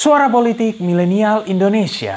Suara Politik Milenial Indonesia.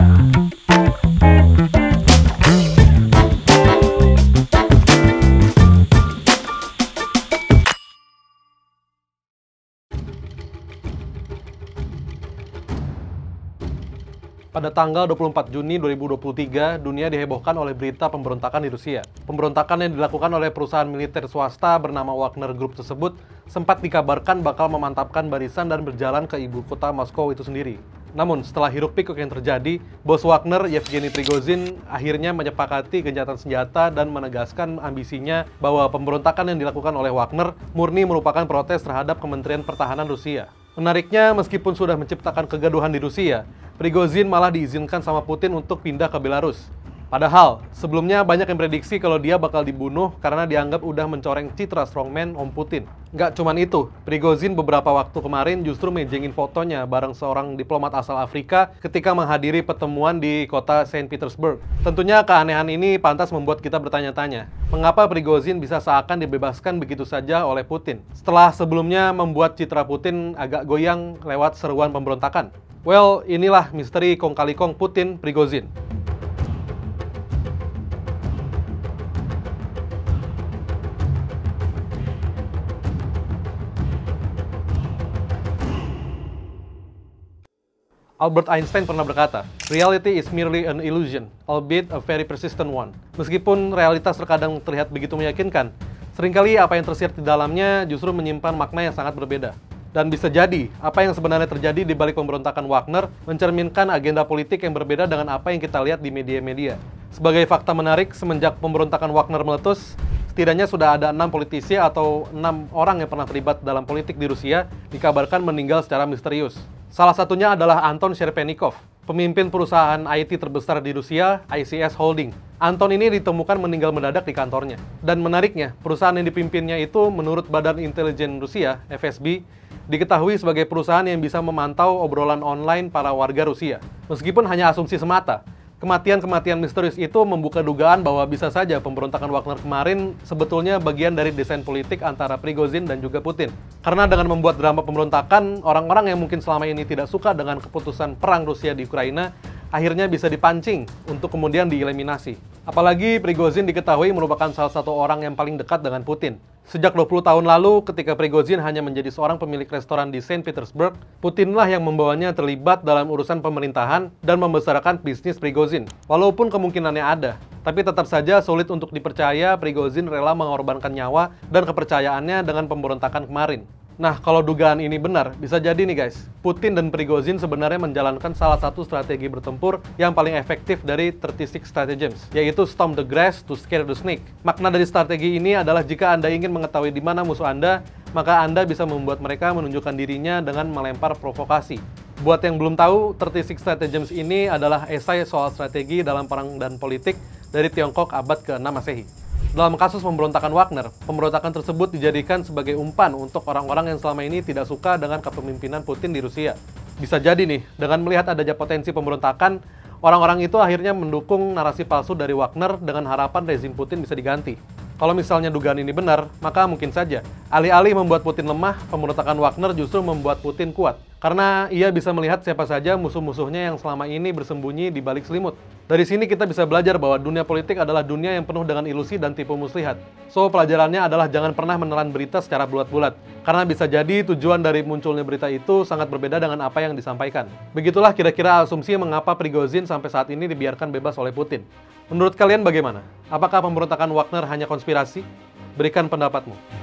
Pada tanggal 24 Juni 2023, dunia dihebohkan oleh berita pemberontakan di Rusia. Pemberontakan yang dilakukan oleh perusahaan militer swasta bernama Wagner Group tersebut sempat dikabarkan bakal memantapkan barisan dan berjalan ke ibu kota Moskow itu sendiri. Namun, setelah hiruk pikuk yang terjadi, bos Wagner, Yevgeny Prigozhin, akhirnya menyepakati gencatan senjata dan menegaskan ambisinya bahwa pemberontakan yang dilakukan oleh Wagner murni merupakan protes terhadap Kementerian Pertahanan Rusia. Menariknya, meskipun sudah menciptakan kegaduhan di Rusia, Prigozhin malah diizinkan sama Putin untuk pindah ke Belarus. Padahal, sebelumnya banyak yang prediksi kalau dia bakal dibunuh karena dianggap udah mencoreng citra strongman Om Putin. Nggak cuman itu, Prigozhin beberapa waktu kemarin justru mejengin fotonya bareng seorang diplomat asal Afrika ketika menghadiri pertemuan di kota Saint Petersburg. Tentunya keanehan ini pantas membuat kita bertanya-tanya, mengapa Prigozhin bisa seakan dibebaskan begitu saja oleh Putin? Setelah sebelumnya membuat citra Putin agak goyang lewat seruan pemberontakan. Well, inilah misteri kong kali kong Putin Prigozhin. Albert Einstein pernah berkata, "Reality is merely an illusion, albeit a very persistent one." Meskipun realitas terkadang terlihat begitu meyakinkan, sering kali apa yang tersirat di dalamnya justru menyimpan makna yang sangat berbeda. Dan bisa jadi, apa yang sebenarnya terjadi di balik pemberontakan Wagner mencerminkan agenda politik yang berbeda dengan apa yang kita lihat di media-media. Sebagai fakta menarik, semenjak pemberontakan Wagner meletus, setidaknya sudah ada enam politisi atau enam orang yang pernah terlibat dalam politik di Rusia dikabarkan meninggal secara misterius. Salah satunya adalah Anton Sherpenikov, pemimpin perusahaan IT terbesar di Rusia, ICS Holding. Anton ini ditemukan meninggal mendadak di kantornya. Dan menariknya, perusahaan yang dipimpinnya itu menurut Badan Intelijen Rusia, FSB, diketahui sebagai perusahaan yang bisa memantau obrolan online para warga Rusia. Meskipun hanya asumsi semata, Kematian-kematian misterius itu membuka dugaan bahwa bisa saja pemberontakan Wagner kemarin sebetulnya bagian dari desain politik antara Prigozhin dan juga Putin. Karena dengan membuat drama pemberontakan, orang-orang yang mungkin selama ini tidak suka dengan keputusan perang Rusia di Ukraina akhirnya bisa dipancing untuk kemudian dieliminasi. Apalagi Prigozhin diketahui merupakan salah satu orang yang paling dekat dengan Putin. Sejak 20 tahun lalu, ketika Prigozhin hanya menjadi seorang pemilik restoran di Saint Petersburg, Putinlah yang membawanya terlibat dalam urusan pemerintahan dan membesarkan bisnis Prigozhin. Walaupun kemungkinannya ada, tapi tetap saja sulit untuk dipercaya Prigozhin rela mengorbankan nyawa dan kepercayaannya dengan pemberontakan kemarin. Nah, kalau dugaan ini benar, bisa jadi nih guys, Putin dan Prigozhin sebenarnya menjalankan salah satu strategi bertempur yang paling efektif dari 36 stratagems, yaitu Storm the Grass to Scare the Snake. Makna dari strategi ini adalah jika Anda ingin mengetahui di mana musuh Anda, maka Anda bisa membuat mereka menunjukkan dirinya dengan melempar provokasi. Buat yang belum tahu, 36 Stratagems ini adalah esai soal strategi dalam perang dan politik dari Tiongkok abad ke-6 Masehi. Dalam kasus pemberontakan Wagner, pemberontakan tersebut dijadikan sebagai umpan untuk orang-orang yang selama ini tidak suka dengan kepemimpinan Putin di Rusia. Bisa jadi nih, dengan melihat adanya potensi pemberontakan, orang-orang itu akhirnya mendukung narasi palsu dari Wagner dengan harapan rezim Putin bisa diganti. Kalau misalnya dugaan ini benar, maka mungkin saja alih-alih membuat Putin lemah, pemberontakan Wagner justru membuat Putin kuat. Karena ia bisa melihat siapa saja musuh-musuhnya yang selama ini bersembunyi di balik selimut. Dari sini kita bisa belajar bahwa dunia politik adalah dunia yang penuh dengan ilusi dan tipu muslihat. So, pelajarannya adalah jangan pernah menelan berita secara bulat-bulat. Karena bisa jadi tujuan dari munculnya berita itu sangat berbeda dengan apa yang disampaikan. Begitulah kira-kira asumsi mengapa Prigozhin sampai saat ini dibiarkan bebas oleh Putin. Menurut kalian bagaimana? Apakah pemberontakan Wagner hanya konspirasi? Berikan pendapatmu.